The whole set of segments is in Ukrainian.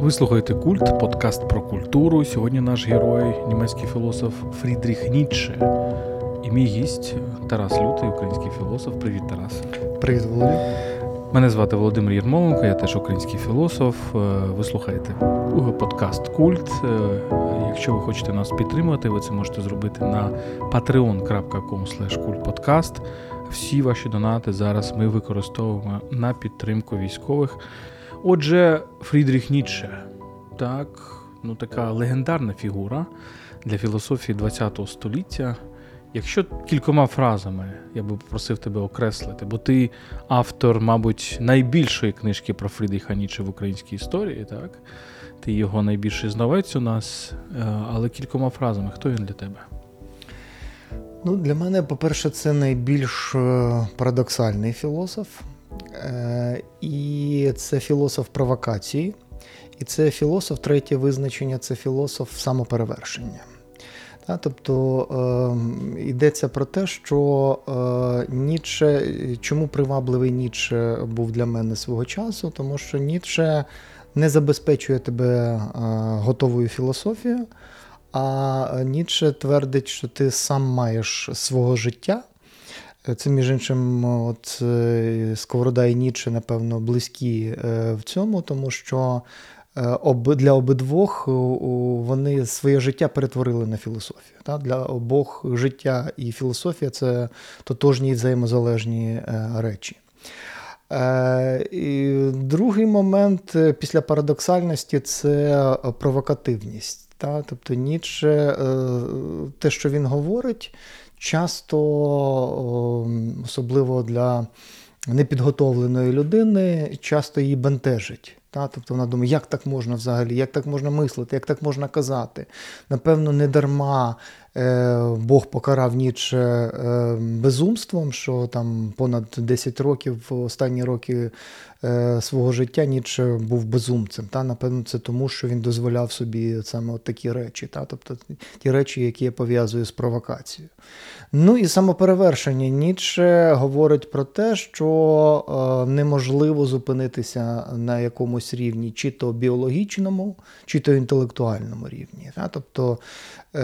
Ви слухаєте культ, подкаст про культуру. Сьогодні наш герой, німецький філософ Фрідріх Ніцше. І мій гість Тарас Лютий, український філософ. Привіт, Тарас. Привіт, Володя. Мене звати Володимир Єрмоленко, я теж український філософ. Е, ви слухаєте подкаст Культ. Е, якщо ви хочете нас підтримувати, ви це можете зробити на patreon.com. Всі ваші донати зараз ми використовуємо на підтримку військових. Отже, Фрідріх Ніцше, так, ну така легендарна фігура для філософії ХХ століття. Якщо кількома фразами я би попросив тебе окреслити, бо ти автор, мабуть, найбільшої книжки про Фрідріха Ніцше в українській історії, так? Ти його найбільший знавець у нас, е, але кількома фразами, хто він для тебе? Ну, Для мене, по-перше, це найбільш е, парадоксальний філософ. Е, і це філософ провокації. І це філософ, третє визначення це філософ самоперевершення. Тобто е, йдеться про те, що е, Ніцше, чому привабливий Ніцше був для мене свого часу, тому що Ніцше не забезпечує тебе готовою філософією, а Ніцше твердить, що ти сам маєш свого життя. Це, між іншим, от е, Сковорода і Ніцше, напевно, близькі е, в цьому, тому що е, для обидвох вони своє життя перетворили на філософію. Для обох життя і філософія це тотожні і взаємозалежні речі. І Другий момент після парадоксальності це провокативність. Тобто Ніцше, те, що він говорить, часто, особливо для непідготовленої людини, часто її бентежить. Та? Тобто вона думає, як так можна взагалі, як так можна мислити, як так можна казати. Напевно, не дарма е, Бог покарав ніч е, безумством, що там понад 10 років, останні роки е, свого життя Ніцше був безумцем. Та? Напевно, це тому, що він дозволяв собі саме от такі речі, та? тобто ті речі, які я пов'язую з провокацією. Ну і самоперевершення Ніцше говорить про те, що е, неможливо зупинитися на якомусь рівні, чи то біологічному, чи то інтелектуальному рівні. Та? Тобто е,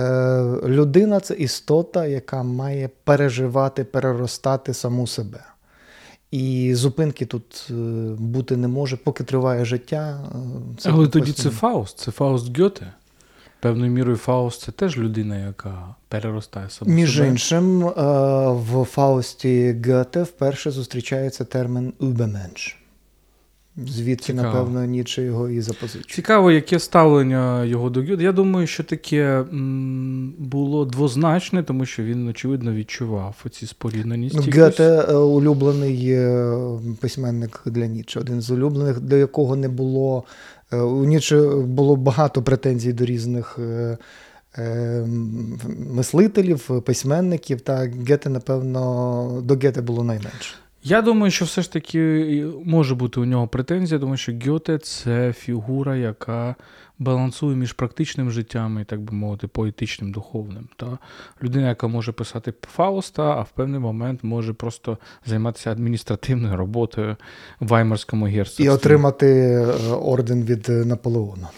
людина це істота, яка має переживати, переростати саму себе. І зупинки тут е, бути не може, поки триває життя. Це Але тоді це Фауст, це Фауст Гьоте. Певною мірою Фауст це теж людина, яка переростає саму Між себе. іншим, е, в Фаусті Гете вперше зустрічається термін «Übermensch». Звідки, Цікаво. напевно, Ніче його і запозичує. Цікаво, яке ставлення його до Гьоте. Я думаю, що таке м, було двозначне, тому що він, очевидно, відчував оці спорідненість. Ну, Гьоте – улюблений е, письменник для Ніче, один з улюблених, до якого не було Е, у Ніче було багато претензій до різних е, е, мислителів, письменників, та Гете, напевно, до Гете було найменше. Я думаю, що все ж таки може бути у нього претензія, тому що Гьоте це фігура, яка балансує між практичним життям і, так би мовити, поетичним, духовним. Та Людина, яка може писати Фауста, а в певний момент може просто займатися адміністративною роботою в Ваймарському герцогстві. І отримати е, орден від Наполеона.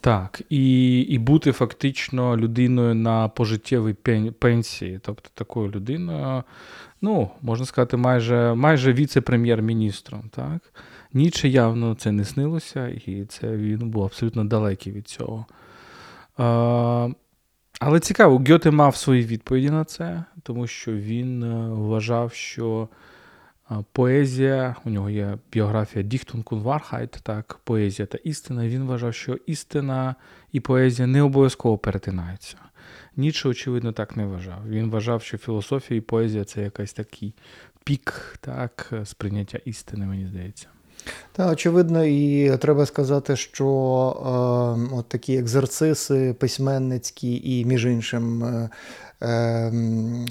Так, і і бути фактично людиною на пожиттєвій пенсії, тобто такою людиною, ну, можна сказати, майже майже віце-прем'єр-міністром. так. Ніче явно це не снилося, і це він був абсолютно далекий від цього. А, Але цікаво, Гьоте мав свої відповіді на це, тому що він е, вважав, що поезія, у нього є біографія Dichtung und Wahrheit, так, поезія та істина. Він вважав, що істина і поезія не обов'язково перетинаються. Ніцше, очевидно, так не вважав. Він вважав, що філософія і поезія це якась такий пік, так, сприйняття істини, мені здається. Та, очевидно, і треба сказати, що е, от такі екзерциси письменницькі і, між іншим, е, е,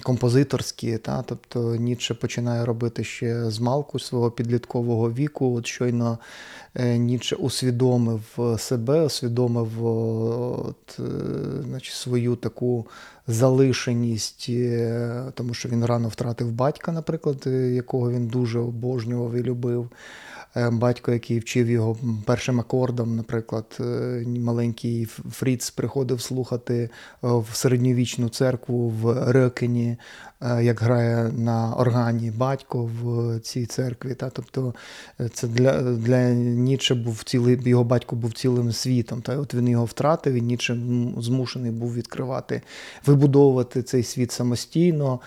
композиторські. Та, Тобто Ніцше починає робити ще з малку свого підліткового віку. От щойно е, Ніцше усвідомив себе, усвідомив от, е, значить, свою таку залишеність, тому що він рано втратив батька, наприклад, якого він дуже обожнював і любив. Е, батько, який вчив його першим акордом, наприклад, е, маленький Фріц приходив слухати е, в середньовічну церкву в Рекені, як грає на органі батько в цій церкві. Та? Тобто це для для Ніче був цілий, його батько був цілим світом. Та? От Він його втратив, і Ніче змушений був відкривати, вибудовувати цей світ самостійно.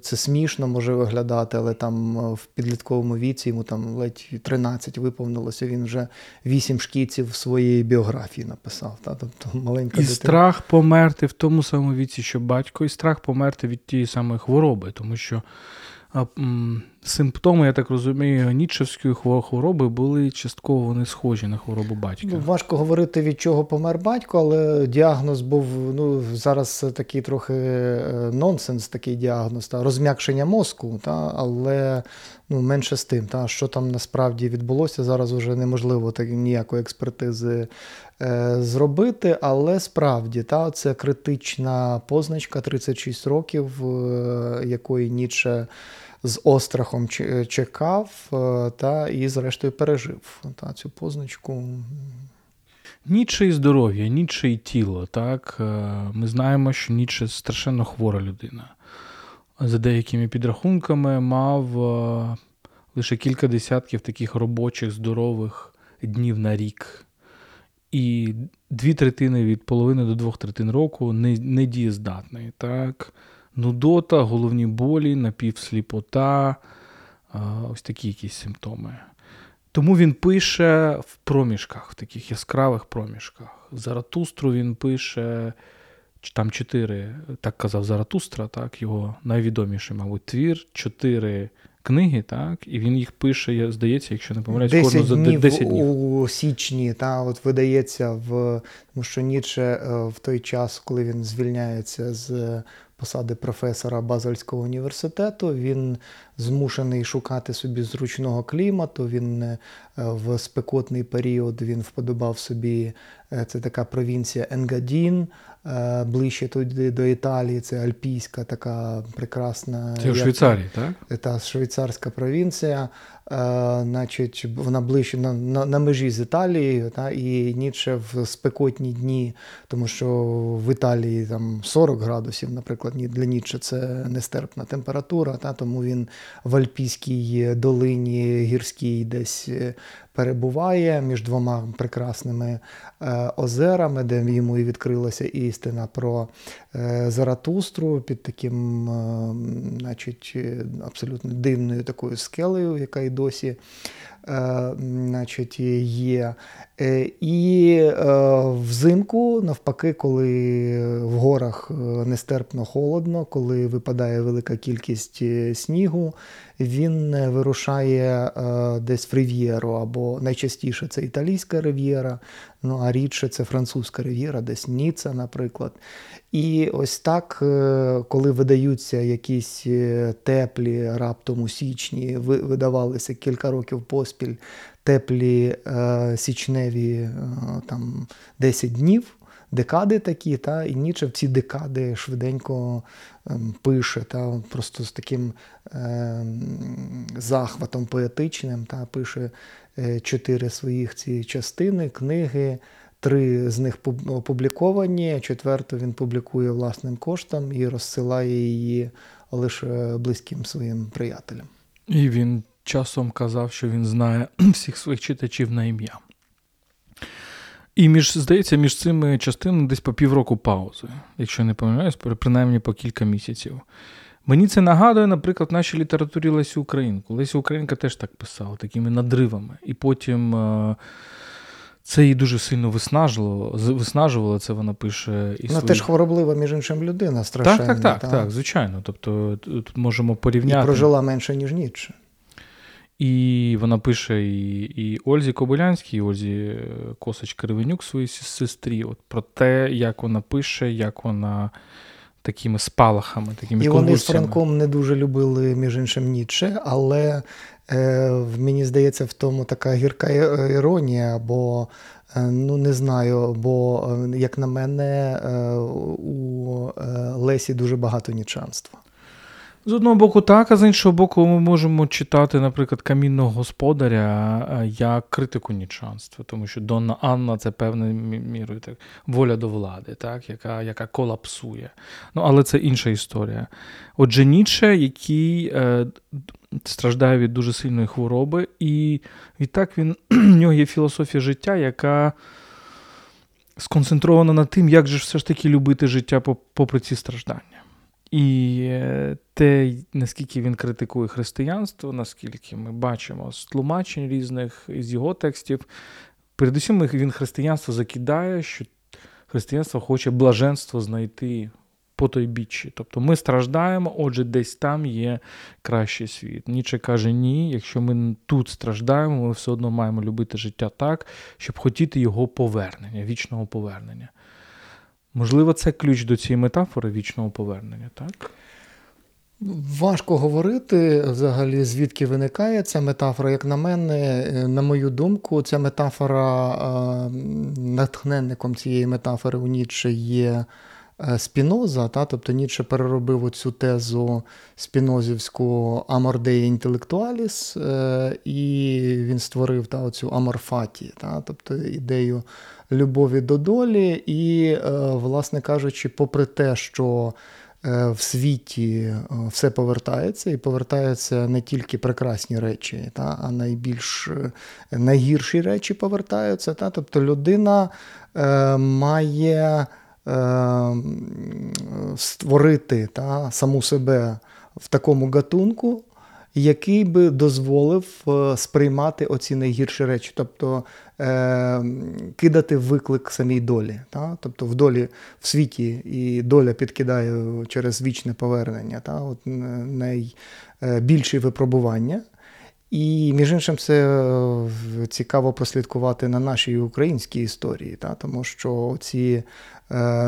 Це смішно може виглядати, але там в підлітковому віці йому там ледь 13 виповнилося, він вже вісім шкіців своєї біографії написав. Та? Тобто маленька І дитина. страх померти в тому самому віці, що батько, і страх померти від тієї самої хвороби, тому що симптоми, я так розумію, нічевської хвороби були частково вони схожі на хворобу батька. Ну, Важко говорити, від чого помер батько, але діагноз був ну, зараз такий трохи е, нонсенс, такий діагноз, та, розм'якшення мозку, та, але ну, менше з тим, та, що там насправді відбулося, зараз вже неможливо так, ніякої експертизи зробити. Але справді та, це критична позначка 36 років, е, якої Ніче з острахом чекав е, та і, зрештою, пережив та, цю позначку. Ніче і здоров'я, ніче і тіло. Так? Е, ми знаємо, що Ніче страшенно хвора людина. За деякими підрахунками, мав е, лише кілька десятків таких робочих, здорових днів на рік. І дві третини від половини до двох третин року не, не дієздатний. Так? нудота, головні болі, напівсліпота, ось такі якісь симптоми. Тому він пише в проміжках, в таких яскравих проміжках. Заратустру він пише там чотири, так казав Заратустра, так, його найвідоміший, мабуть, твір, чотири книги, так, і він їх пише, здається, якщо не помиляюсь, кожну за 10 днів. у січні, та, от видається в тому, що Ніцше е, в той час, коли він звільняється з посади професора Базельського університету. Він змушений шукати собі зручного клімату. Він е, в спекотний період він вподобав собі е, це така провінція Енгадін, е, ближче туди до Італії. Це Альпійська така прекрасна Це у Швейцарії, так? Та швейцарська провінція. Значить, вона ближче на на, на межі з Італією, та, і Ніцше в спекотні дні, тому що в Італії там 40 градусів, наприклад, для Ніцше це нестерпна температура, та, тому він в Альпійській долині гірській десь е, перебуває між двома прекрасними е, озерами, де йому і відкрилася істина про е, Заратустру під таким, значить, абсолютно дивною такою скелею, яка й досі значить, є. І взимку, навпаки, коли в горах нестерпно холодно, коли випадає велика кількість снігу, він вирушає десь в Рив'єру, або найчастіше це італійська рив'єра, ну а рідше це французька рив'єра, десь Ніца, наприклад. І ось так, е, коли видаються якісь е, теплі раптом у січні, видавалися кілька років поспіль теплі е, січневі там 10 днів. Декади такі, та, і Ніче в ці декади швиденько ем, пише, та, просто з таким е, захватом поетичним, та, пише чотири своїх ці частини, книги, три з них опубліковані, четверту він публікує власним коштом і розсилає її лише близьким своїм приятелям. І він часом казав, що він знає всіх своїх читачів на ім'я. І між, здається, між цими частинами десь по півроку паузи, якщо не помиляюсь, принаймні по кілька місяців. Мені це нагадує, наприклад, в нашій літературі Лесі Українку. Лесі Українка теж так писала, такими надривами. І потім е, це її дуже сильно виснажувало. Виснажувало це вона пише. і Вона свої... теж хвороблива, між іншим, людина страшенна. Так, так, так, та? так, звичайно. Тобто тут можемо порівняти. І прожила менше, ніж Ніцше. І вона пише і і Ользі Кобилянській, і Ользі е, Косач Кривенюк своїй сестрі, от про те, як вона пише, як вона такими спалахами, такими І вони з Франком не дуже любили, між іншим, Ніче, але е, мені здається, в тому така гірка іронія, бо е, ну не знаю, бо, е, як на мене, е, у Лесі дуже багато нічанства. З одного боку, так, а з іншого боку, ми можемо читати, наприклад, камінного господаря е, як критику нічанства, тому що Донна Анна це певною мірою так, воля до влади, так, яка яка колапсує. Ну, Але це інша історія. Отже, Ніче, який е, страждає від дуже сильної хвороби, і відтак він в нього є філософія життя, яка сконцентрована на тим, як же все ж таки любити життя попри ці страждання. І те, наскільки він критикує християнство, наскільки ми бачимо з тлумачень різних із його текстів, передусім він християнство закидає, що християнство хоче блаженство знайти по той біччі. Тобто ми страждаємо, отже, десь там є кращий світ. Ніче каже, ні, якщо ми тут страждаємо, ми все одно маємо любити життя так, щоб хотіти його повернення, вічного повернення. Можливо, це ключ до цієї метафори вічного повернення, так? Важко говорити взагалі, звідки виникає ця метафора. Як на мене, е, на мою думку, ця метафора е, натхненником цієї метафори у Ніцше є Спіноза. Та? Тобто Ніцше переробив оцю тезу спінозівську Амордея інтелектуаліс, і він створив та, оцю Аморфаті, та? тобто ідею любові до долі, і, е, власне кажучи, попри те, що е, в світі е, все повертається, і повертаються не тільки прекрасні речі, та, а найбільш найгірші речі повертаються. Та, Тобто людина е, має е, створити та, саму себе в такому гатунку який би дозволив е, сприймати оці найгірші речі, тобто е, кидати виклик самій долі. Та? Тобто в долі в світі і доля підкидає через вічне повернення, та? От найбільші випробування. І, між іншим, це е, цікаво прослідкувати на нашій українській історії, та? тому що ці Е,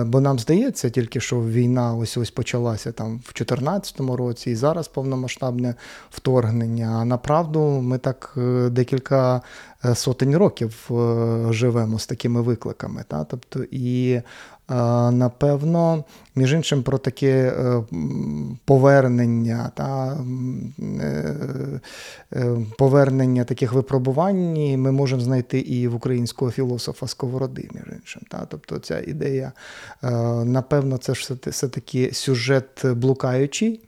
бо нам здається тільки, що війна ось ось почалася там в 2014 році, і зараз повномасштабне вторгнення. А направду ми так е, декілька е, сотень років живемо з такими викликами. Та? Тобто, і Напевно, між іншим, про таке е, повернення та е, е, повернення таких випробувань ми можемо знайти і в українського філософа Сковороди, між іншим. Та? Тобто ця ідея, напевно, це ж все-таки сюжет блукаючий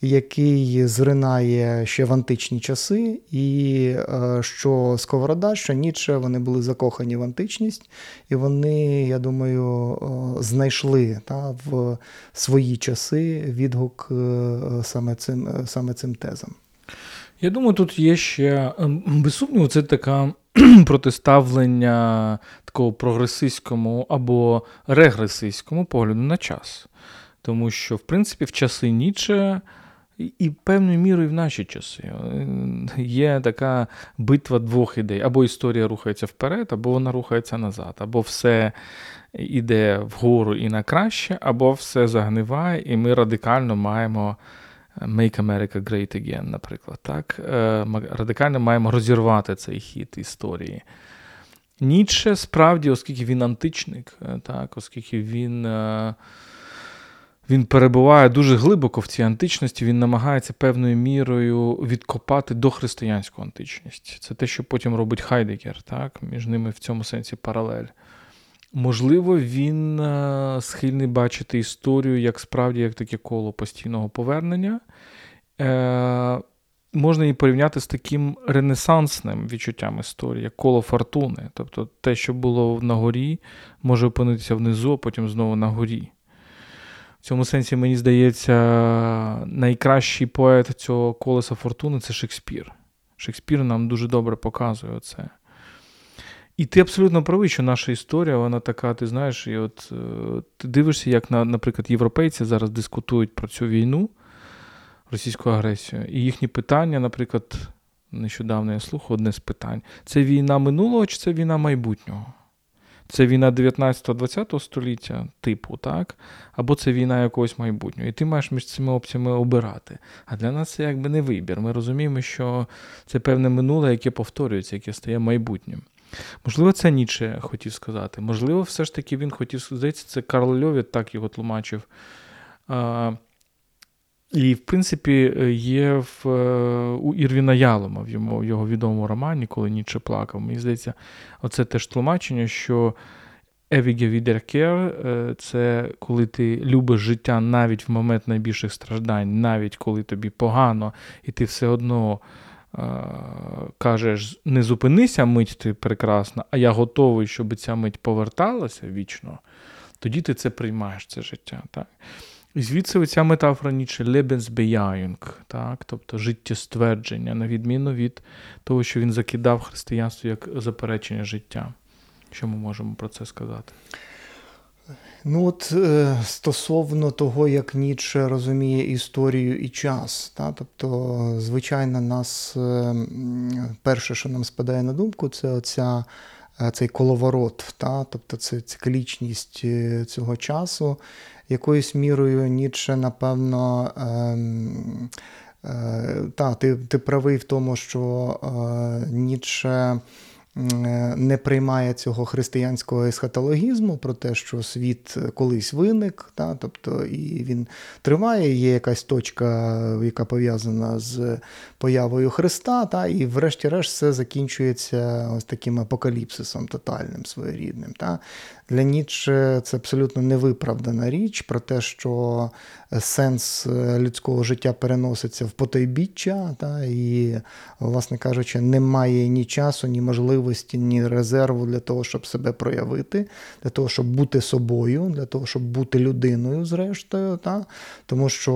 який зринає ще в античні часи, і е, що Сковорода, що Ніцше, вони були закохані в античність, і вони, я думаю, знайшли та, в свої часи відгук е, саме цим, саме цим тезам. Я думаю, тут є ще ем, без сумніву, це така протиставлення такого прогресистському або регресистському погляду на час. Тому що, в принципі, в часи Ніче і певною мірою в наші часи е, є така битва двох ідей: або історія рухається вперед, або вона рухається назад, або все йде вгору і на краще, або все загниває, і ми радикально маємо Make America Great Again, наприклад. Так? Е, радикально маємо розірвати цей хід історії. Ніче справді, оскільки він античник, е, так, оскільки він він перебуває дуже глибоко в цій античності, він намагається певною мірою відкопати дохристиянську античність. Це те, що потім робить Хайдегер, так? між ними в цьому сенсі паралель. Можливо, він е, схильний бачити історію як справді як таке коло постійного повернення. Е, Можна її порівняти з таким ренесансним відчуттям історії, як коло фортуни. Тобто те, що було на горі, може опинитися внизу, а потім знову на горі. Цьому сенсі, мені здається, найкращий поет цього колеса фортуни це Шекспір. Шекспір нам дуже добре показує це. І ти абсолютно правий, що наша історія, вона така, ти знаєш, і от е, ти дивишся, як, наприклад, європейці зараз дискутують про цю війну, російську агресію, і їхні питання, наприклад, нещодавно я слухав одне з питань: це війна минулого чи це війна майбутнього? Це війна 19-20 століття, типу, так? Або це війна якогось майбутнього. І ти маєш між цими опціями обирати. А для нас це якби не вибір. Ми розуміємо, що це певне минуле, яке повторюється, яке стає майбутнім. Можливо, це Ніче хотів сказати. Можливо, все ж таки він хотів здається, це Карл Льовіт так його тлумачив. І, в принципі, є в, у Ірвіна Ялома в йому, його відомому романі, коли Ніче плакав. Мені здається, оце теж тлумачення, що Евіге Відеркер це коли ти любиш життя навіть в момент найбільших страждань, навіть коли тобі погано, і ти все одно кажеш, не зупинися, мить ти прекрасна, а я готовий, щоб ця мить поверталася вічно, тоді ти це приймаєш, це життя. Так? Звідси ця метафора Ніче Lebensbejahung, так? тобто життєствердження, на відміну від того, що він закидав християнство як заперечення життя. Що ми можемо про це сказати? Ну от е, стосовно того, як Ніцше розуміє історію і час, та, тобто, звичайно, нас е, перше, що нам спадає на думку, це оця, цей коловорот, та, тобто це циклічність цього часу. Якоюсь мірою Ніцше, напевно, ем, та, ти, ти правий в тому, що Ніцше не приймає цього християнського есхатологізму про те, що світ колись виник, та, тобто і він триває, є якась точка, яка пов'язана з появою Христа, та, і врешті-решт все закінчується ось таким апокаліпсисом тотальним своєрідним. Та. Для Ніцше це абсолютно невиправдана річ про те, що сенс людського життя переноситься в потойбіччя, та, і, власне кажучи, немає ні часу, ні можливості, ні резерву для того, щоб себе проявити, для того, щоб бути собою, для того, щоб бути людиною, зрештою. Та, Тому що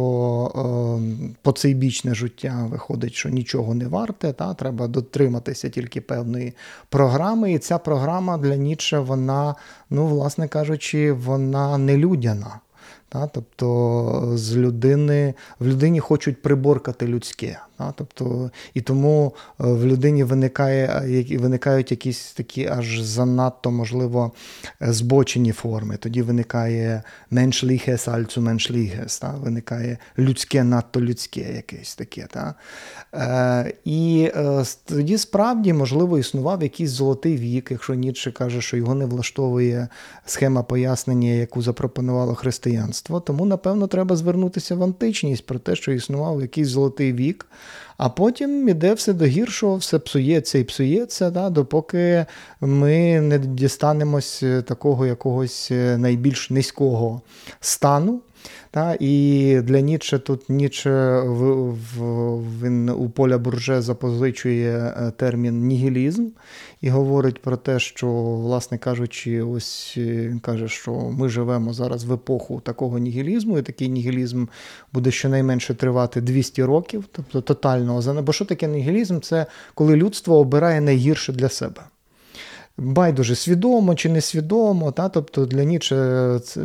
е, поцейбічне життя виходить, що нічого не варте, та, треба дотриматися тільки певної програми. І ця програма для Ніцше, вона ну, власне кажучи, вона не людяна. Та, Тобто з людини в людині хочуть приборкати людське. Та, тобто, І тому е, в людині виникає, виникають якісь такі аж занадто, можливо, збочені форми. Тоді виникає меншліхес, альцу меншліхес, та, виникає людське, надто людське якесь таке. Та. Е, І е, тоді справді, можливо, існував якийсь золотий вік, якщо Ніцше каже, що його не влаштовує схема пояснення, яку запропонувало християнство. Тому, напевно, треба звернутися в античність про те, що існував якийсь золотий вік. А потім іде все до гіршого, все псується і псується, да, допоки ми не дістанемось такого якогось найбільш низького стану. Та, І для Ніче тут Ніче в, в, він у поля бурже запозичує е, термін нігілізм і говорить про те, що, власне кажучи, ось е, він каже, що ми живемо зараз в епоху такого нігілізму, і такий нігілізм буде щонайменше тривати 200 років, тобто тотального Бо що таке нігілізм? Це коли людство обирає найгірше для себе байдуже свідомо чи несвідомо. Та? Тобто для Ніче це,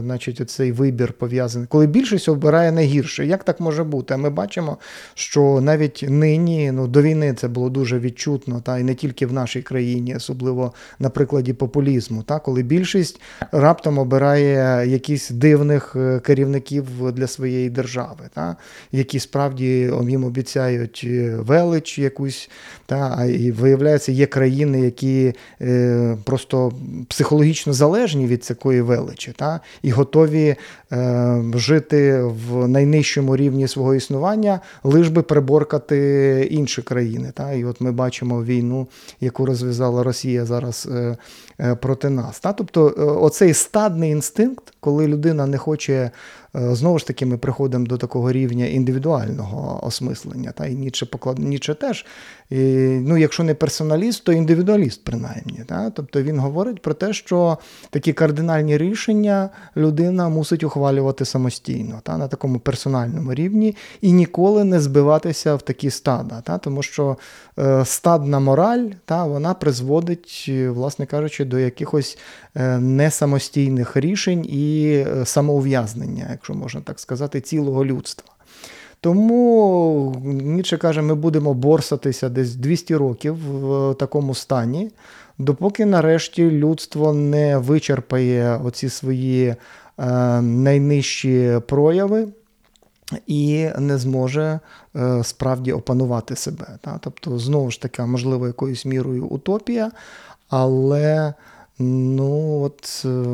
значить, цей вибір пов'язаний, коли більшість обирає найгірше. Як так може бути? А ми бачимо, що навіть нині ну, до війни це було дуже відчутно, та? і не тільки в нашій країні, особливо на прикладі популізму, та? коли більшість раптом обирає якісь дивних е, керівників для своєї держави, та? які справді їм обіцяють е, велич якусь, та? а і виявляється, є країни, які Е, просто психологічно залежні від такої величі, та, і готові е, жити в найнижчому рівні свого існування, лиш би приборкати інші країни. Та. І от ми бачимо війну, яку розв'язала Росія зараз е, е, проти нас. Та. Тобто, е, оцей стадний інстинкт, коли людина не хоче. Е, знову ж таки, ми приходимо до такого рівня індивідуального осмислення. Та і Ніче поклад... Ніче теж, ну, якщо не персоналіст, то індивідуаліст, принаймні. Та? Тобто він говорить про те, що такі кардинальні рішення людина мусить ухвалювати самостійно, та? на такому персональному рівні, і ніколи не збиватися в такі стада. Та? Тому що е, стадна мораль та, вона призводить, власне кажучи, до якихось е, несамостійних рішень і е, самоув'язнення якщо можна так сказати, цілого людства. Тому Ніцше каже, ми будемо борсатися десь 200 років в такому стані, допоки нарешті людство не вичерпає оці свої е, найнижчі прояви. І не зможе е, справді опанувати себе. Та? Тобто, знову ж таки, можливо, якоюсь мірою утопія, але ну, от, е,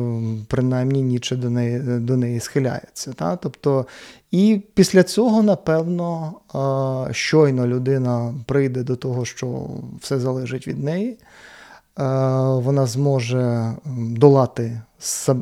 принаймні Ніче до неї до неї схиляється. Та? Тобто, І після цього, напевно, е, щойно людина прийде до того, що все залежить від неї. Вона зможе долати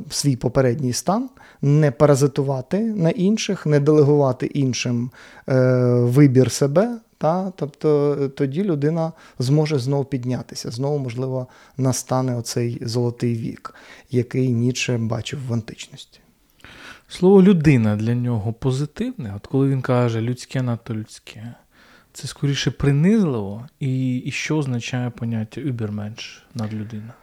свій попередній стан, не паразитувати на інших, не делегувати іншим е, вибір себе. Та? Тобто тоді людина зможе знову піднятися, знову, можливо, настане оцей золотий вік, який Ніче бачив в античності. Слово людина для нього позитивне, от коли він каже людське надто людське, це скоріше принизливо, і, і що означає поняття «übermensch» надлюдина?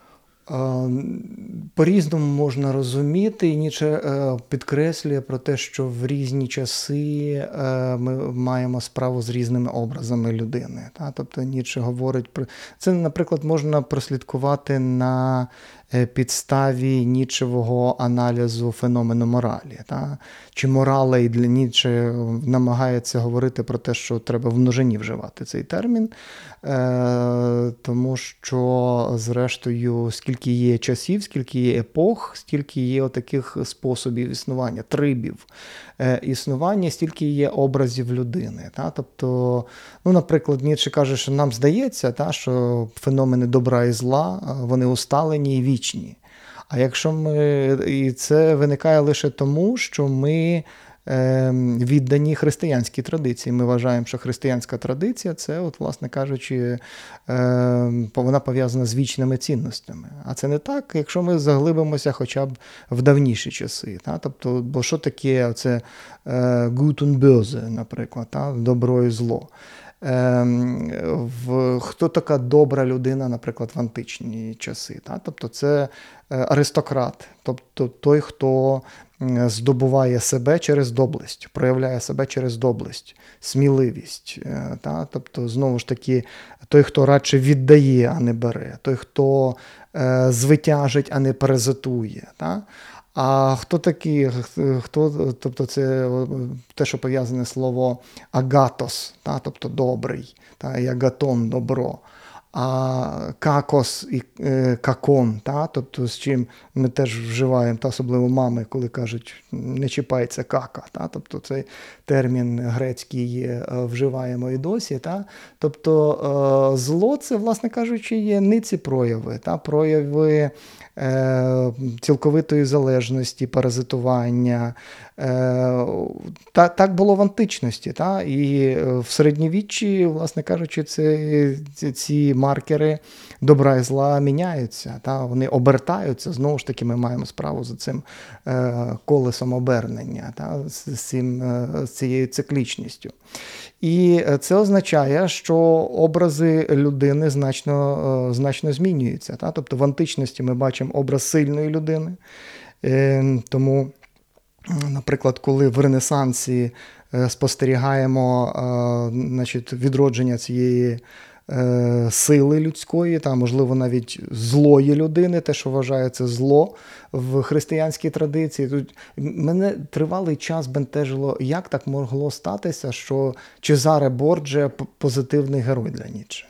По-різному можна розуміти, і Ніче підкреслює про те, що в різні часи е, ми маємо справу з різними образами людини. Тобто Ніче говорить про це, наприклад, можна прослідкувати на підставі нічевого аналізу феномену моралі. Та? Чи моралей для Ніче намагається говорити про те, що треба в множині вживати цей термін, е, тому що, зрештою, скільки є часів, скільки є епох, стільки є таких способів існування, трибів е, існування, стільки є образів людини. Та? Тобто, ну, наприклад, Ніцше каже, що нам здається, та, що феномени добра і зла вони усталені і вічні. А якщо ми і це виникає лише тому, що ми е, віддані християнській традиції. Ми вважаємо, що християнська традиція це, от, власне кажучи, е, вона пов'язана з вічними цінностями. А це не так, якщо ми заглибимося хоча б в давніші часи. Та? Тобто, Бо що таке це Guten наприклад, та? добро і зло. Ем, в, Хто така добра людина, наприклад, в античні часи. Та? Тобто це е, аристократ, тобто той, хто здобуває себе через доблесть, проявляє себе через доблесть, сміливість. Е, та? Тобто, знову ж таки, той, хто радше віддає, а не бере, той, хто е, звитяжить, а не паразитує. Та? А хто такі? Хто, Тобто це те, що пов'язане слово агатос, та, тобто добрий, та, і агатон добро. А какос і е, какон, та, тобто з чим ми теж вживаємо, та особливо мами, коли кажуть, не чіпається кака. Та, тобто цей термін грецький е, вживаємо і досі. Та, Тобто е, зло це, власне кажучи, є ниці прояви, та, прояви Е, цілковитої залежності, паразитування. Е, та, Так було в античності. Та? І е, в середньовіччі, власне кажучи, це, ці маркери добра і зла міняються. Та? Вони обертаються. Знову ж таки, ми маємо справу з цим колесом обернення, та? з, цим, з цією циклічністю. І е, це означає, що образи людини значно е, значно змінюються. Та? Тобто в античності ми бачимо образ сильної людини. Е, тому, наприклад, коли в Ренесансі спостерігаємо значить, відродження цієї Е, сили людської, та, можливо, навіть злої людини, те, що вважається зло в християнській традиції. Тут мене тривалий час бентежило, як так могло статися, що Чезаре Борджа позитивний герой для Нічче.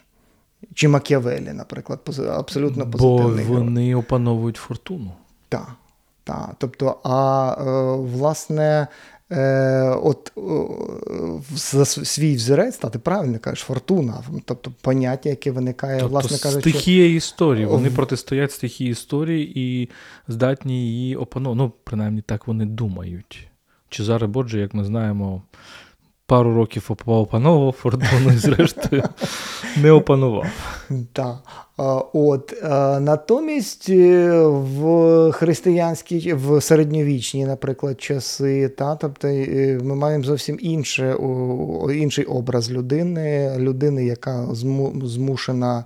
Чи Макіавелі, наприклад, абсолютно позитивний Бо вони опановують фортуну. Так. Так, тобто, а е, власне, Е, от за свій взірець, та ти правильно кажеш, фортуна, тобто поняття, яке виникає, тобто, власне кажучи. Стихія історії. Вони протистоять стихії історії і здатні її опановувати. Ну, принаймні так вони думають. Чезаре Боджі, як ми знаємо, пару років опановував фортуну і зрештою не опанував. Так. От натомість е, в християнській, в середньовічні, наприклад, часи, та тобто е, ми маємо зовсім інше, інший образ людини, людини, яка змушена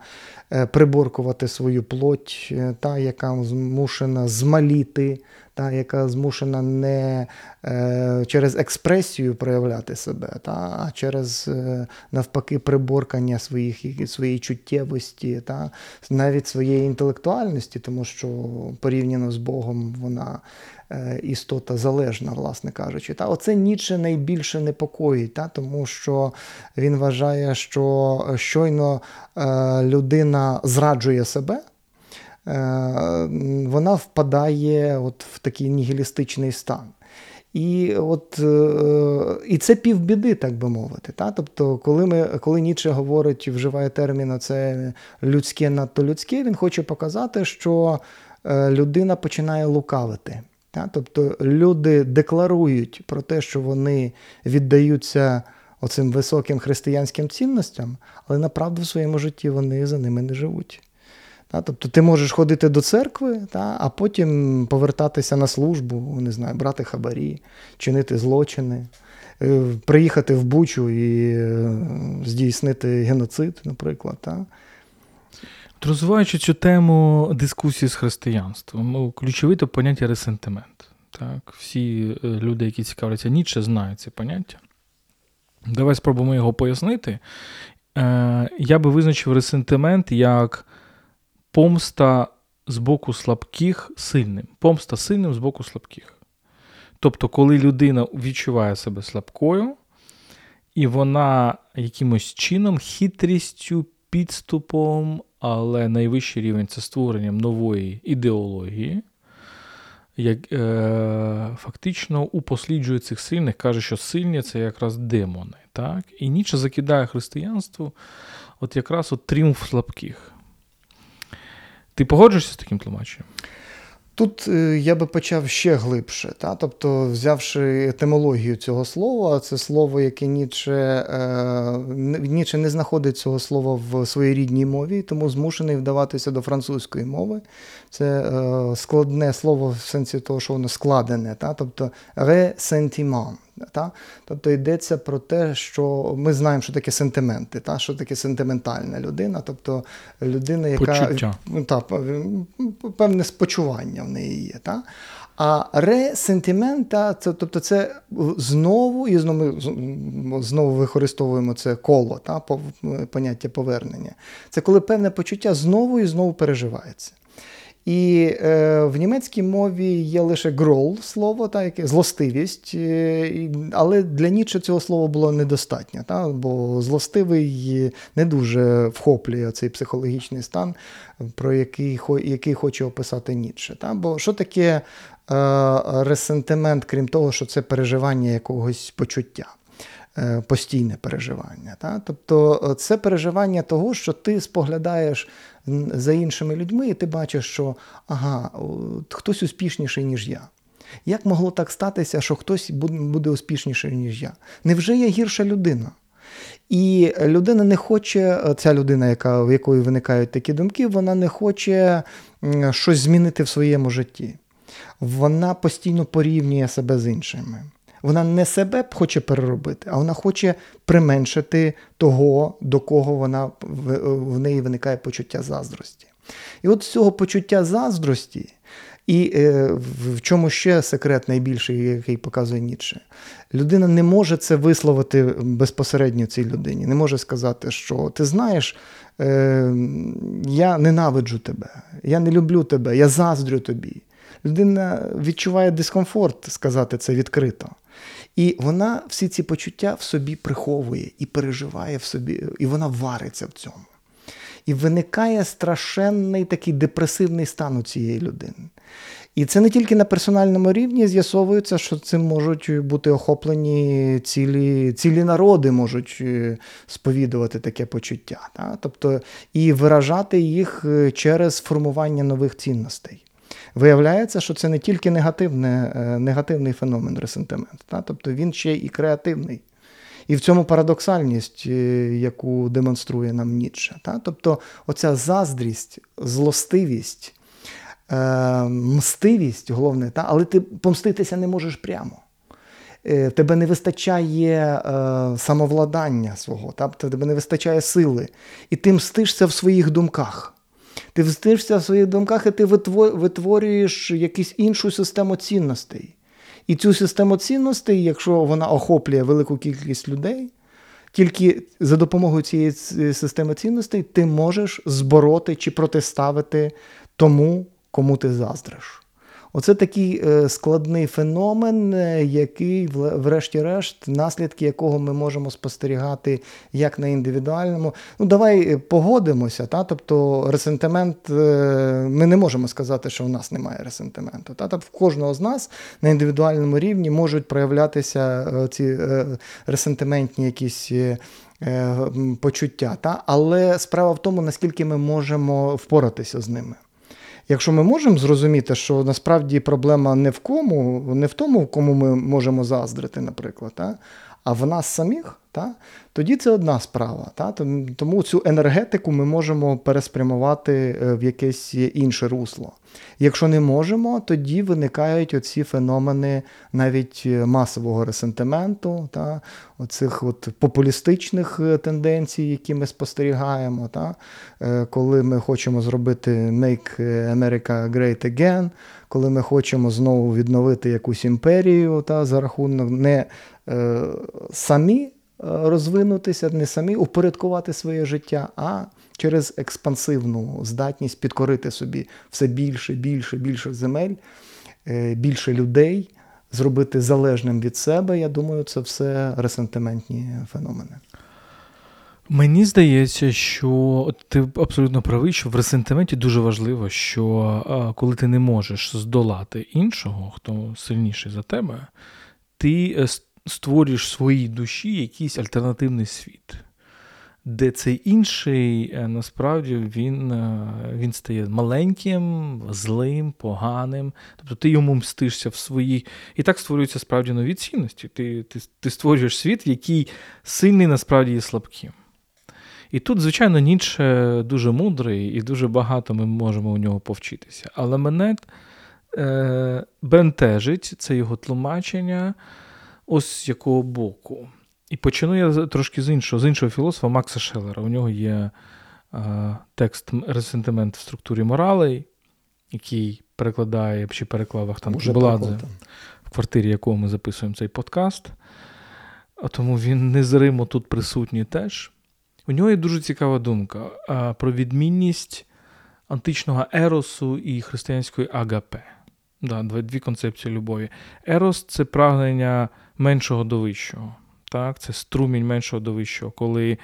е, приборкувати свою плоть, та яка змушена змаліти та, яка змушена не е, через експресію проявляти себе, та, а через е, навпаки приборкання своїх, своєї чуттєвості, та, навіть своєї інтелектуальності, тому що порівняно з Богом вона. Е, істота залежна, власне кажучи. Та Оце Ніче найбільше непокоїть, та? тому що він вважає, що щойно е, людина зраджує себе. Е, вона впадає от в такий нігілістичний стан. І от, і це півбіди, так би мовити. Та? Тобто, коли ми, коли Ніче говорить, вживає термін це людське надто людське, він хоче показати, що людина починає лукавити. Тобто люди декларують про те, що вони віддаються оцим високим християнським цінностям, але направду в своєму житті вони за ними не живуть. Тобто ти можеш ходити до церкви, а потім повертатися на службу, не знаю, брати хабарі, чинити злочини, е, приїхати в Бучу і е, здійснити геноцид, наприклад. Розвиваючи цю тему дискусії з християнством, ну, ключове то поняття ресентимент. Так, Всі е, люди, які цікавляться Ніцше, знають це поняття. Давай спробуємо його пояснити. Я би визначив ресентимент як помста з боку слабких сильним. Помста сильним з боку слабких. Тобто, коли людина відчуває себе слабкою, і вона якимось чином хитрістю, підступом але найвищий рівень це створенням нової ідеології, як е, фактично упосліджує цих сильних, каже, що сильні це якраз демони. Так? І Ніче закидає християнство от якраз от тріумф слабких. Ти погоджуєшся з таким тлумаченням? Тут е, я би почав ще глибше, та? тобто, взявши етимологію цього слова, це слово, яке Ніче, е, Ніче не знаходить цього слова в своїй рідній мові, тому змушений вдаватися до французької мови. Це е, складне слово в сенсі того, що воно складене, та? тобто ресентіман. Та? Тобто йдеться про те, що ми знаємо, що таке сентименти, та? що таке сентиментальна людина, тобто людина, яка та, певне спочування в неї є. Та? А ресентимента, це, тобто це знову і знову знову використовуємо це коло, та, поняття повернення. Це коли певне почуття знову і знову переживається. І е, в німецькій мові є лише грол слово, та, яке злостивість, е, але для Ніче цього слова було недостатньо, та, бо злостивий не дуже вхоплює цей психологічний стан, про який який хоче описати Ніцше. Та. Бо що таке е, ресентимент, крім того, що це переживання якогось почуття? Е, постійне переживання. Та? Тобто е, це переживання того, що ти споглядаєш за іншими людьми, і ти бачиш, що ага, хтось успішніший, ніж я. Як могло так статися, що хтось буде успішніший, ніж я? Невже я гірша людина? І людина не хоче, ця людина, яка, в якої виникають такі думки, вона не хоче щось змінити в своєму житті. Вона постійно порівнює себе з іншими. Вона не себе хоче переробити, а вона хоче применшити того, до кого вона в неї виникає почуття заздрості. І от з цього почуття заздрості, і е, в чому ще секрет найбільший, який показує Ніцше, людина не може це висловити безпосередньо цій людині, не може сказати, що ти знаєш, е, я ненавиджу тебе, я не люблю тебе, я заздрю тобі. Людина відчуває дискомфорт сказати це відкрито. І вона всі ці почуття в собі приховує і переживає в собі, і вона вариться в цьому. І виникає страшенний такий депресивний стан у цієї людини. І це не тільки на персональному рівні з'ясовується, що цим можуть бути охоплені цілі цілі народи, можуть е, сповідувати таке почуття. Так? Тобто і виражати їх е, через формування нових цінностей. Виявляється, що це не тільки негативне, е, негативний феномен ресентимент, та? тобто він ще і креативний. І в цьому парадоксальність, е, яку демонструє нам Ніцше. Та? Тобто оця заздрість, злостивість, е, мстивість, головне, та? але ти помститися не можеш прямо. Е, тебе не вистачає е, самовладання свого, та? тебе не вистачає сили. І ти мстишся в своїх думках. Ти встишся в своїх думках, і ти витворюєш якусь іншу систему цінностей. І цю систему цінностей, якщо вона охоплює велику кількість людей, тільки за допомогою цієї системи цінностей ти можеш збороти чи протиставити тому, кому ти заздриш. Оце такий е, складний феномен, е, який, врешті-решт, наслідки якого ми можемо спостерігати як на індивідуальному. Ну, давай е, погодимося. Та? Тобто ресентимент, ми не можемо сказати, що в нас немає ресентименту. Та? Тобто в кожного з нас на індивідуальному рівні можуть проявлятися ці ресентиментні якісь. Почуття, та? але справа в тому, наскільки ми можемо впоратися з ними. Якщо ми можемо зрозуміти, що насправді проблема не в кому, не в тому, кому ми можемо заздрити, наприклад, а, в нас самих, та, тоді це одна справа. Та, Тому цю енергетику ми можемо переспрямувати е, в якесь інше русло. Якщо не можемо, тоді виникають оці феномени навіть е, масового ресентименту, та, оцих от популістичних е, тенденцій, які ми спостерігаємо, та, коли ми хочемо зробити Make America Great Again, коли ми хочемо знову відновити якусь імперію та, за рахунок не е, самі розвинутися, не самі упорядкувати своє життя, а через експансивну здатність підкорити собі все більше, більше, більше земель, е, більше людей, зробити залежним від себе. Я думаю, це все ресентиментні феномени. Мені здається, що ти абсолютно правий, що в ресентименті дуже важливо, що коли ти не можеш здолати іншого, хто сильніший за тебе, ти е, створюєш своїй душі якийсь альтернативний світ, де цей інший е, насправді він е, він стає маленьким, злим, поганим. Тобто ти йому мстишся в своїй. І так створюються справді нові цінності. Ти, ти, Ти створюєш світ, який сильний насправді є слабким. І тут, звичайно, Ніцше дуже мудрий, і дуже багато ми можемо у нього повчитися. Але мене е, бентежить це його тлумачення ось з якого боку. І почну я трошки з іншого, з іншого філософа Макса Шеллера. У нього є е, текст Ресентимент в структурі моралей, який перекладає чи переклав Ахтан Буладзе, в квартирі, якого ми записуємо цей подкаст. А тому він незримо тут присутній теж. У нього є дуже цікава думка а, про відмінність античного еросу і християнської агапе. Да, Дві концепції любові. Ерос це прагнення меншого до вищого. Так? Це струмінь меншого до вищого, коли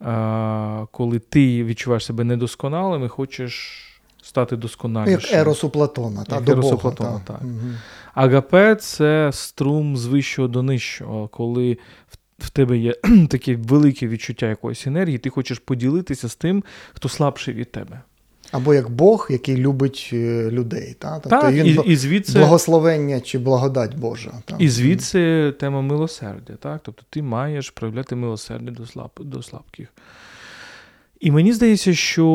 а, коли ти відчуваєш себе недосконалим і хочеш стати досконалішим. Як Ерос у Платона. Та, Як до Ерос Бога, у Платона, та. так. Угу. Агапе це струм з вищого до нижчого, коли в тебе є таке велике відчуття якоїсь енергії, ти хочеш поділитися з тим, хто слабший від тебе. Або як Бог, який любить е, людей. Та? Тобто так, він і, і звідси... Благословення чи благодать Божа. Та? І звідси тема милосердя. Так? Тобто ти маєш проявляти милосердя до слаб... до слабких. І мені здається, що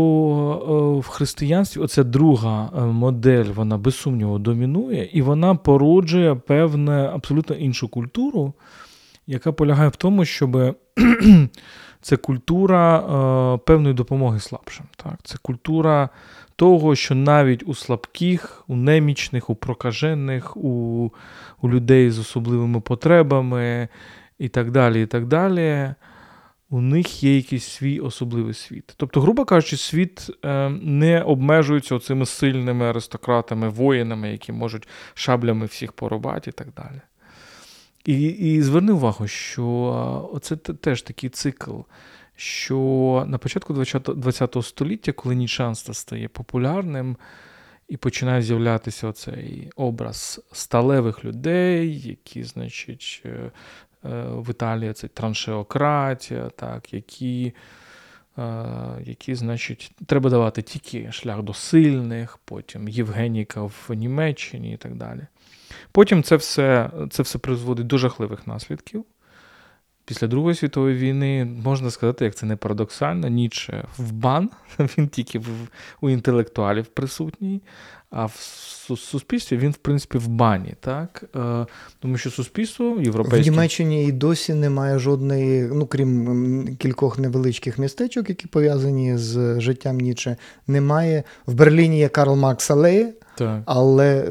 е, в християнстві оця друга е, модель, вона без сумніву домінує, і вона породжує певну абсолютно іншу культуру, яка полягає в тому, щоб це культура е, певної допомоги слабшим. Так? Це культура того, що навіть у слабких, у немічних, у прокажених, у у людей з особливими потребами і так далі, і так далі, у них є якийсь свій особливий світ. Тобто, грубо кажучи, світ е, не обмежується цими сильними аристократами, воїнами, які можуть шаблями всіх порубати і так далі. І і зверни увагу, що це теж такий цикл, що на початку ХХ століття, коли Нічанство стає популярним, і починає з'являтися оцей образ сталевих людей, які, значить, е, е, в Італії це траншеократія, так, які, е, які, значить, треба давати тільки шлях до сильних, потім Євгеніка в Німеччині і так далі. Потім це все це все призводить до жахливих наслідків. Після Другої світової війни можна сказати, як це не парадоксально, Ніче в бан, він тільки в, у інтелектуалів присутній, а в суспільстві він, в принципі, в бані. так? Е, тому що суспільство європейське... В Німеччині і досі немає жодної, ну крім кількох невеличких містечок, які пов'язані з життям Ніче, немає. В Берліні є Карл Маркс Алеє, так. Але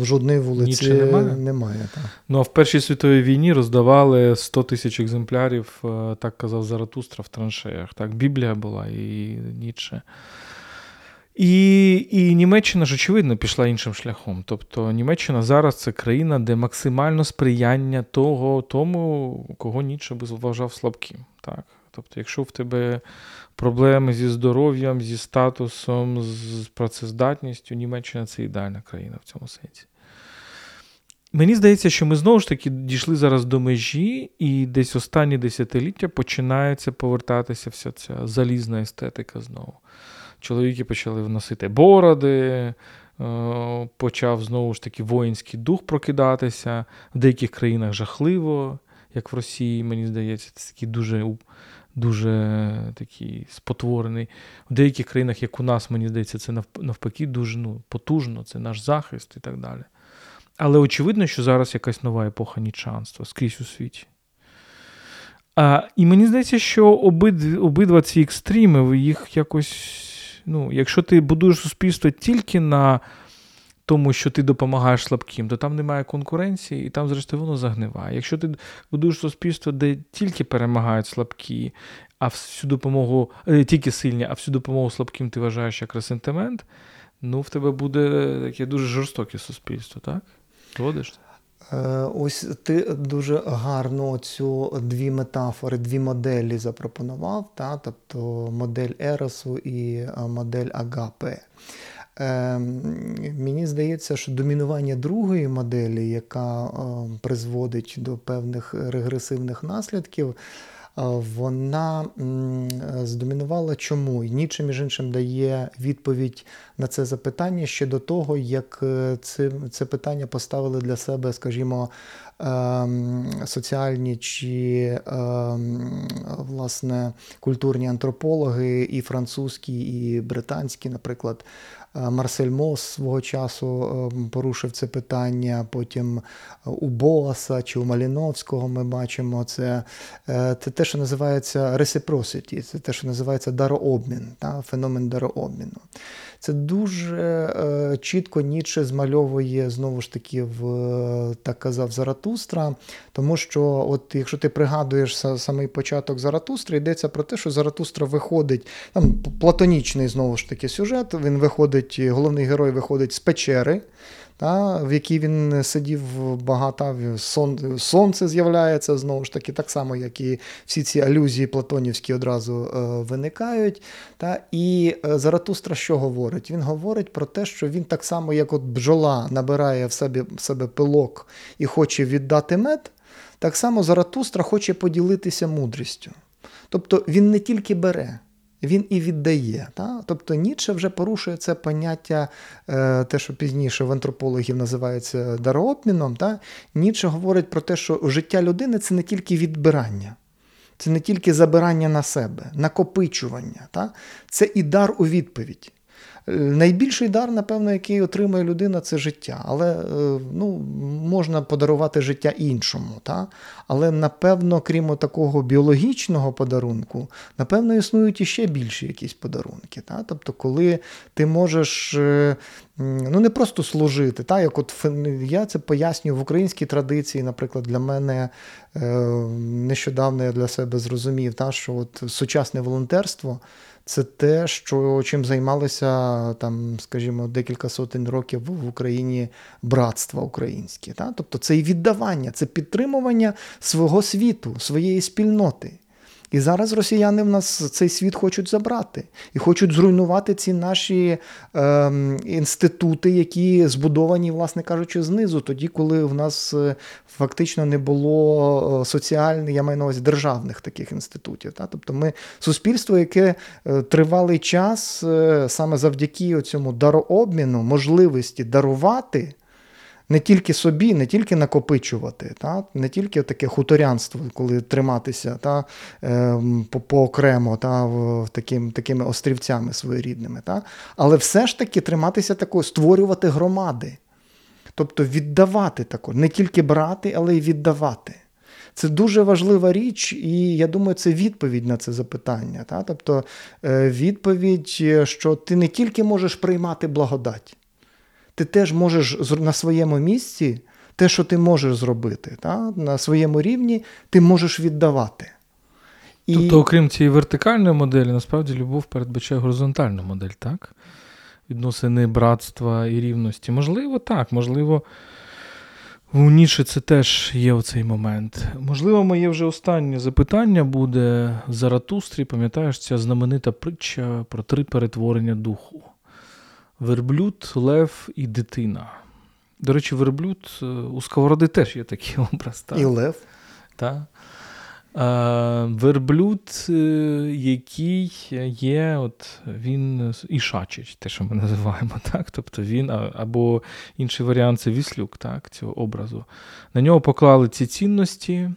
жодної вулиці немає. немає так. Ну а в Першій світовій війні роздавали 100 тисяч екземплярів, е, так казав Заратустра в траншеях. Так, Біблія була і Ніцше. І і Німеччина ж, очевидно, пішла іншим шляхом. Тобто Німеччина зараз це країна, де максимально сприяння того, тому, кого Ніцше би вважав слабким. Так? Тобто, якщо в тебе проблеми зі здоров'ям, зі статусом, з працездатністю, Німеччина це ідеальна країна в цьому сенсі. Мені здається, що ми знову ж таки дійшли зараз до межі, і десь останні десятиліття починається повертатися вся ця залізна естетика знову. Чоловіки почали вносити бороди, е, почав знову ж таки воїнський дух прокидатися. В деяких країнах жахливо, як в Росії, мені здається, це такий дуже дуже такий спотворений. В деяких країнах, як у нас, мені здається, це навпаки дуже ну, потужно, це наш захист і так далі. Але очевидно, що зараз якась нова епоха нічанства скрізь у світі. А, І мені здається, що обидва, обидва ці екстріми, їх якось. ну, Якщо ти будуєш суспільство тільки на тому, що ти допомагаєш слабким, то там немає конкуренції, і там, зрештою, воно загниває. Якщо ти будуєш суспільство, де тільки перемагають слабкі, а всю допомогу, е, тільки сильні, а всю допомогу слабким ти вважаєш як ресентимент, ну в тебе буде таке дуже жорстоке суспільство, так? Згодишся? Е, ось ти дуже гарно цю дві метафори, дві моделі запропонував, та? тобто модель Еросу і е, модель Агапе. Ем, мені здається, що домінування другої моделі, яка е, призводить до певних регресивних наслідків, е, вона здомінувала чому? І Ніче, між іншим, дає відповідь на це запитання ще до того, як це це питання поставили для себе, скажімо, ем, соціальні чи ем, власне культурні антропологи, і французькі, і британські, наприклад. Е, Марсель Мос свого часу е, порушив це питання. Потім у Боаса чи у Маліновського ми бачимо це е, це те, що називається reciprocity, це те, що називається дарообмін, та, феномен дарообміну. Це дуже е, чітко Ніче змальовує знову ж таки, в так казав Заратустра. Тому що, от якщо ти пригадуєш самий початок Заратустри, йдеться про те, що Заратустра виходить, там платонічний знову ж таки сюжет. Він виходить, головний герой виходить з печери та, в якій він сидів багато, сон, сонце з'являється знову ж таки, так само, як і всі ці алюзії платонівські одразу е, виникають. Та, І е, Заратустра що говорить? Він говорить про те, що він так само, як от бджола набирає в себе, в себе пилок і хоче віддати мед, так само Заратустра хоче поділитися мудрістю. Тобто він не тільки бере він і віддає. Та? Тобто Ніцше вже порушує це поняття, е, те, що пізніше в антропологів називається дарообміном. Та? Ніцше говорить про те, що життя людини це не тільки відбирання. Це не тільки забирання на себе, накопичування. Та? Це і дар у відповідь. Найбільший дар, напевно, який отримує людина, це життя. Але е, ну, можна подарувати життя іншому. Та? Але, напевно, крім такого біологічного подарунку, напевно, існують іще більші якісь подарунки. Та? Тобто, коли ти можеш е, ну, не просто служити, та? як от я це пояснюю в українській традиції, наприклад, для мене нещодавно я для себе зрозумів, та? що от сучасне волонтерство це те, що чим займалися там, скажімо, декілька сотень років в Україні братства українські. Та? Тобто це і віддавання, це підтримування свого світу, своєї спільноти. І зараз росіяни в нас цей світ хочуть забрати і хочуть зруйнувати ці наші е, інститути, які збудовані, власне кажучи, знизу, тоді, коли в нас е, фактично не було е, соціальних, я маю на увазі державних таких інститутів. Та? Тобто ми суспільство, яке е, тривалий час саме завдяки цьому дарообміну, можливості дарувати. Не тільки собі, не тільки накопичувати, та, не тільки таке хуторянство, коли триматися та, е, по, поокремо та, таким, такими острівцями своєрідними, та, але все ж таки триматися такою, створювати громади. Тобто віддавати також, не тільки брати, але й віддавати. Це дуже важлива річ, і я думаю, це відповідь на це запитання. Та? Тобто е, відповідь, що ти не тільки можеш приймати благодать, ти теж можеш на своєму місці те, що ти можеш зробити. Та? На своєму рівні ти можеш віддавати. І... Тобто, окрім цієї вертикальної моделі, насправді любов передбачає горизонтальну модель, так? Відносини братства і рівності. Можливо, так, можливо. У Ніші це теж є оцей момент. Можливо, моє вже останнє запитання буде Заратустрі, пам'ятаєш, ця знаменита притча про три перетворення духу: верблюд, лев і дитина. До речі, верблюд е, у Сковороди теж є такий образ. Так? І лев. Так. Верблюд, е, який є, от він ішачить, те, що ми називаємо, так? Тобто він, або інший варіант це віслюк так, цього образу. На нього поклали ці цінності, е,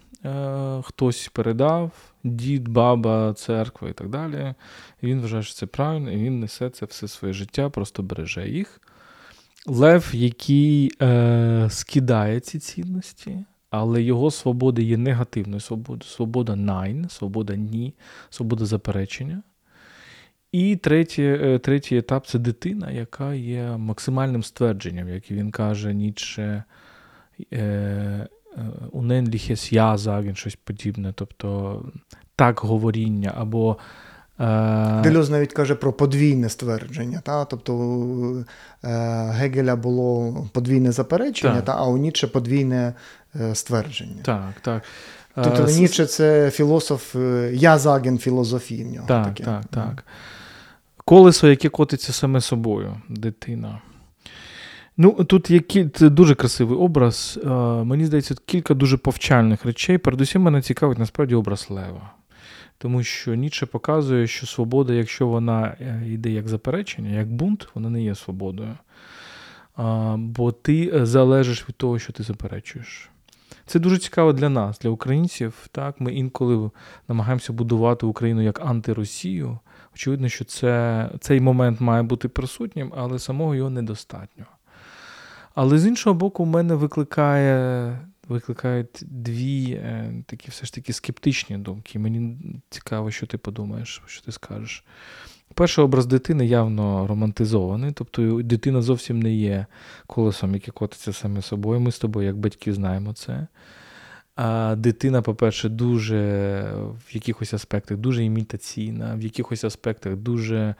хтось передав, дід, баба, церква і так далі. І Він вважає, що це правильно, і він несе це все своє життя, просто береже їх. Лев, який е, скидає ці цінності але його свобода є негативною свободою. Свобода найн, свобода ні, свобода заперечення. І третій е, третій етап це дитина, яка є максимальним ствердженням, як він каже, Ніцше уненліхес я він щось подібне, тобто так говоріння або Е, Дельоз навіть каже про подвійне ствердження. Та? Тобто е, Гегеля було подвійне заперечення, так. та, а у Ніцше подвійне е, ствердження. Так, так. Тобто С... Ніцше це філософ, я заген філософії в нього. Так, таке. так, так. Колесо, яке котиться саме собою, дитина. Ну, Тут є це дуже красивий образ. Мені здається, кілька дуже повчальних речей. Передусім, мене цікавить насправді образ Лева. Тому що Ніцше показує, що свобода, якщо вона е, йде як заперечення, як бунт, вона не є свободою. Бо ти е, залежиш від того, що ти заперечуєш. Це дуже цікаво для нас, для українців. Так? Ми інколи намагаємося будувати Україну як антиросію. Очевидно, що це, цей момент має бути присутнім, але самого його недостатньо. Але з іншого боку, в мене викликає викликають дві е, такі все ж таки скептичні думки. Мені цікаво, що ти подумаєш, що ти скажеш. Перший образ дитини явно романтизований, тобто дитина зовсім не є колесом, яке котиться саме собою. Ми з тобою, як батьки, знаємо це. А дитина, по-перше, дуже в якихось аспектах дуже імітаційна, в якихось аспектах дуже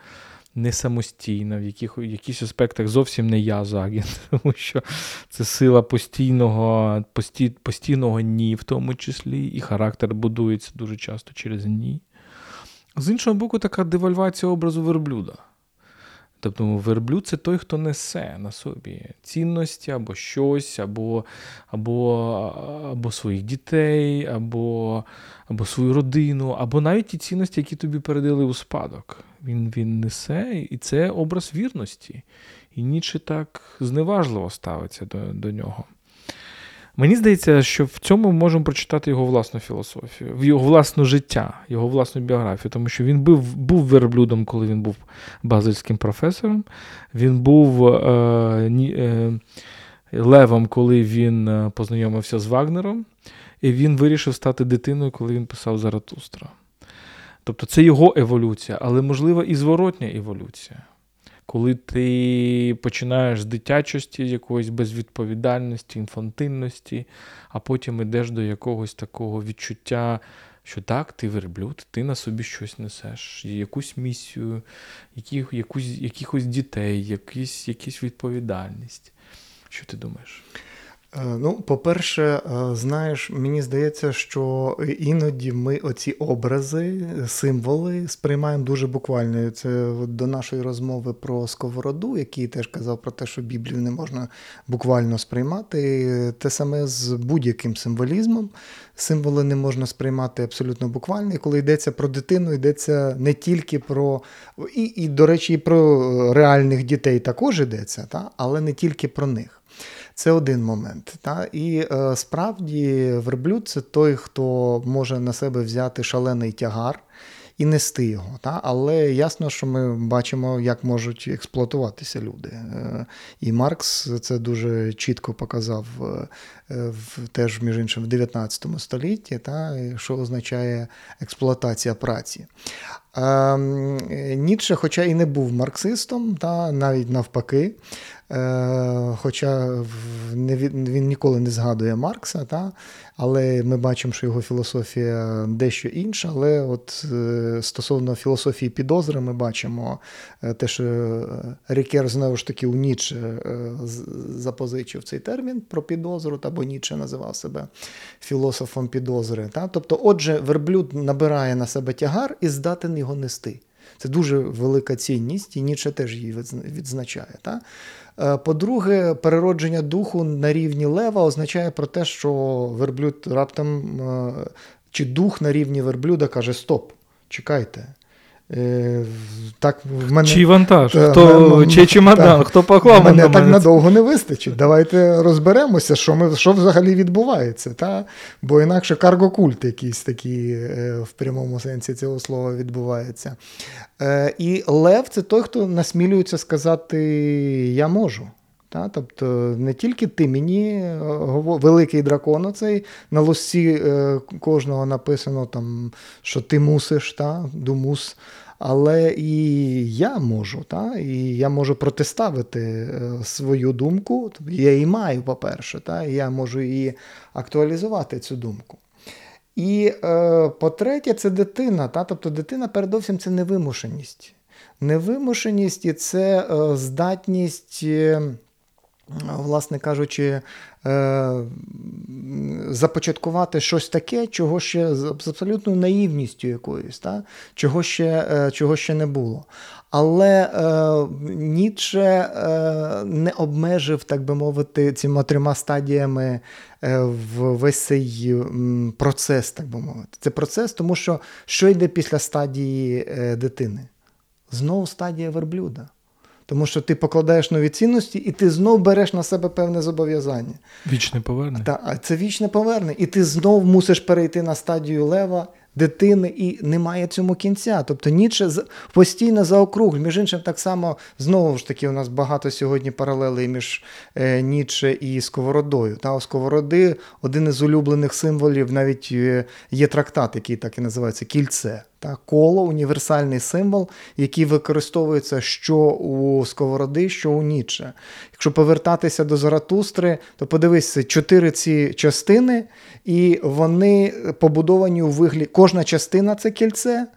не самостійна, в яких, в якихось аспектах зовсім не я Загін, тому що це сила постійного, пості, постійного ні, в тому числі, і характер будується дуже часто через ні. З іншого боку, така девальвація образу верблюда. Тобто верблюд це той, хто несе на собі цінності або щось, або або, або своїх дітей, або або свою родину, або навіть ті цінності, які тобі передали у спадок. Він він несе, і це образ вірності. І Ніче так зневажливо ставиться до, до нього. Мені здається, що в цьому ми можемо прочитати його власну філософію, його власне життя, його власну біографію, тому що він був був верблюдом, коли він був базильським професором. Він був е, е, левом, коли він е, познайомився з Вагнером, і він вирішив стати дитиною, коли він писав Заратустра. Тобто це його еволюція, але можливо і зворотня еволюція коли ти починаєш з дитячості, якоїсь безвідповідальності, інфантильності, а потім йдеш до якогось такого відчуття, що так, ти верблюд, ти на собі щось несеш, якусь місію, які, якусь, якихось дітей, якісь, якісь відповідальність. Що ти думаєш? Е, ну, по-перше, е, знаєш, мені здається, що іноді ми оці образи, символи сприймаємо дуже буквально. Це до нашої розмови про сковороду, який теж казав про те, що Біблію не можна буквально сприймати. Те саме з будь-яким символізмом. Символи не можна сприймати абсолютно буквально. І коли йдеться про дитину, йдеться не тільки про і, і до речі, і про реальних дітей також йдеться, та? але не тільки про них. Це один момент. Та? І е, справді верблюд це той, хто може на себе взяти шалений тягар і нести його. Та? Але ясно, що ми бачимо, як можуть експлуатуватися люди. Е, і Маркс це дуже чітко показав е, в, теж, між іншим, в 19 столітті, та? що означає експлуатація праці. Ем, Ніцше, хоча і не був марксистом, та навіть навпаки, Е, хоча він ніколи не згадує Маркса, та? але ми бачимо, що його філософія дещо інша. Але от е, стосовно філософії підозри, ми бачимо е, те, що Рікер знову ж таки у Ніче запозичив цей термін про підозру, та бо Ніче називав себе філософом підозри. Та? Тобто, отже, верблюд набирає на себе тягар і здатен його нести. Це дуже велика цінність, і Ніче теж її відзначає. Та? Е, по-друге, переродження духу на рівні лева означає про те, що верблюд раптом е, чи дух на рівні верблюда каже: Стоп, чекайте. Е, так, в мене, Чий вантаж, хто, чий чемодан, так, хто поклав мене так надовго не вистачить. Давайте розберемося, що ми, що взагалі відбувається. Та? Бо інакше каргокульт якийсь такий в прямому сенсі цього слова відбувається. Е, і Лев це той, хто насмілюється сказати Я можу. Та? Тобто не тільки ти мені, е, великий дракон, оцей, на лосі е, кожного написано, там, що ти мусиш, та? думус. Але і я можу, та? і я можу протиставити свою думку. Я її маю, по-перше, та? і я можу її актуалізувати, цю думку. І е, по-третє, це дитина. Та? Тобто дитина, передовсім, це невимушеність. Невимушеність і це е, здатність, е, власне кажучи, е, започаткувати щось таке, чого ще з абсолютною наївністю якоюсь, та? чого ще е, чого ще не було. Але е, Ніцше е, не обмежив, так би мовити, цими трьома стадіями е, в весь цей процес, так би мовити. Це процес, тому що що йде після стадії дитини? Знову стадія верблюда. Тому що ти покладаєш нові цінності, і ти знов береш на себе певне зобов'язання. Вічне повернення. Так, це вічне повернення. І ти знов мусиш перейти на стадію лева дитини, і немає цьому кінця. Тобто Ніцше постійно заокруглює. Між іншим, так само знову ж таки, у нас багато сьогодні паралелей між е, Ніцше і Сковородою. Та, у Сковороди один із улюблених символів, навіть е, є трактат, який так і називається кільце. Та коло універсальний символ, який використовується що у Сковороди, що у Ніче. Якщо повертатися до Заратустри, то подивися, чотири ці частини, і вони побудовані у вигляді. Кожна частина це кільце.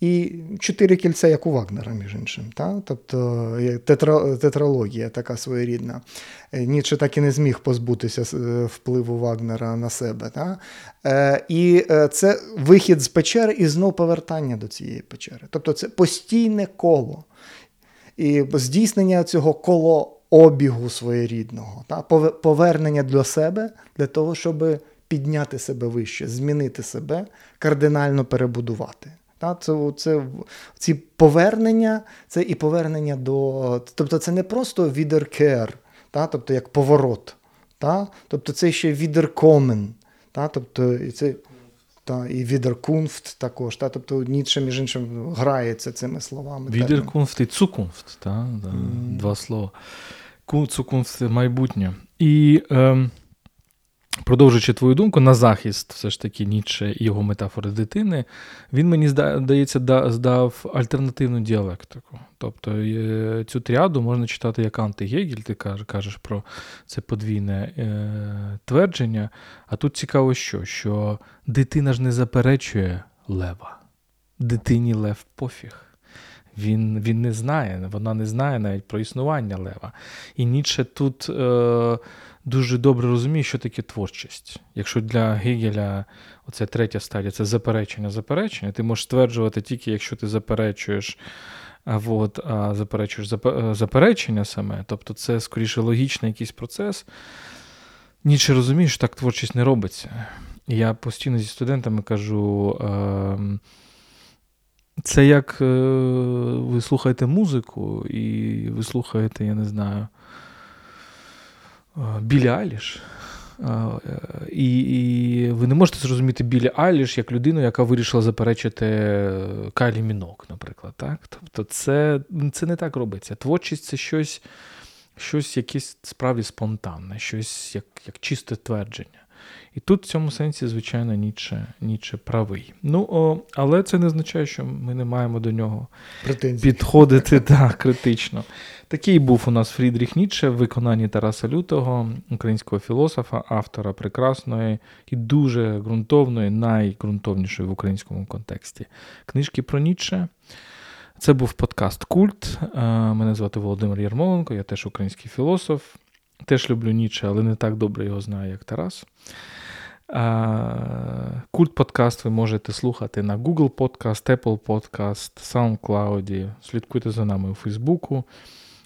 І чотири кільця, як у Вагнера, між іншим. Та? Тобто тетра, тетралогія така своєрідна. Е, Ніче так і не зміг позбутися е, впливу Вагнера на себе. Та? Е, І це вихід з печери і знов повертання до цієї печери. Тобто це постійне коло. І здійснення цього колообігу своєрідного, та? повернення для себе для того, щоб підняти себе вище, змінити себе, кардинально перебудувати. Та, це, це, Ці повернення, це і повернення до. Тобто це не просто відеркер, тобто як поворот. Та, Тобто це ще відеркомен. Та, тобто і це, та, і відеркунфт також. Та, Тобто Ніцше, між іншим, грається цими словами. Відеркунфт і цукунфт, та, да, mm. два слова. Цукунфт майбутнє. І. Ем... Продовжуючи твою думку, на захист, все ж таки, Ніче і його метафори дитини, він мені здається, здав альтернативну діалектику. Тобто е, цю тріаду можна читати як антигегель, ти кажеш про це подвійне е, твердження. А тут цікаво, що що дитина ж не заперечує лева, дитині лев пофіг. Він він не знає, вона не знає навіть про існування лева. І Ніцше тут. Е, дуже добре розуміє, що таке творчість. Якщо для Гегеля оця третя стадія це заперечення, заперечення, ти можеш стверджувати тільки, якщо ти заперечуєш. А от, а заперечуєш заперечення саме, тобто це скоріше логічний якийсь процес. Ніче розумієш, що так творчість не робиться. Я постійно зі студентами кажу: ем, це як е, ви слухаєте музику, і ви слухаєте, я не знаю, Білі Айліш. І і ви не можете зрозуміти Білі Айліш як людину, яка вирішила заперечити Кайлі Мінок, наприклад. Так? Тобто, це це не так робиться. Творчість це щось, щось якесь справді спонтанне, щось як як чисте твердження. І тут в цьому сенсі, звичайно, Ніче, Ніче правий. Ну, о, Але це не означає, що ми не маємо до нього Претензії. підходити так, критично. Такий був у нас Фрідріх Ніцше в виконанні Тараса Лютого, українського філософа, автора прекрасної і дуже ґрунтовної, найґрунтовнішої в українському контексті книжки про Ніцше. Це був подкаст Культ. Е, мене звати Володимир Ярмоленко, я теж український філософ. Теж люблю Ніче, але не так добре його знаю, як Тарас. Культ подкаст ви можете слухати на Google Podcast, Apple Podcast, SoundCloud. Слідкуйте за нами у Фейсбуку.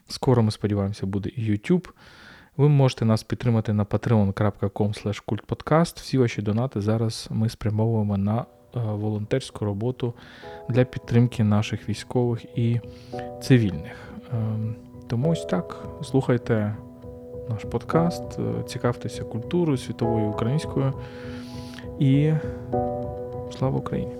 Скоро ми сподіваємося, буде і YouTube. Ви можете нас підтримати на patreon.com kultpodcast. Всі ваші донати зараз ми спрямовуємо на е, волонтерську роботу для підтримки наших військових і цивільних. Ем, тому ось так. Слухайте наш подкаст, е, цікавтеся культурою світовою українською. І слава Україні!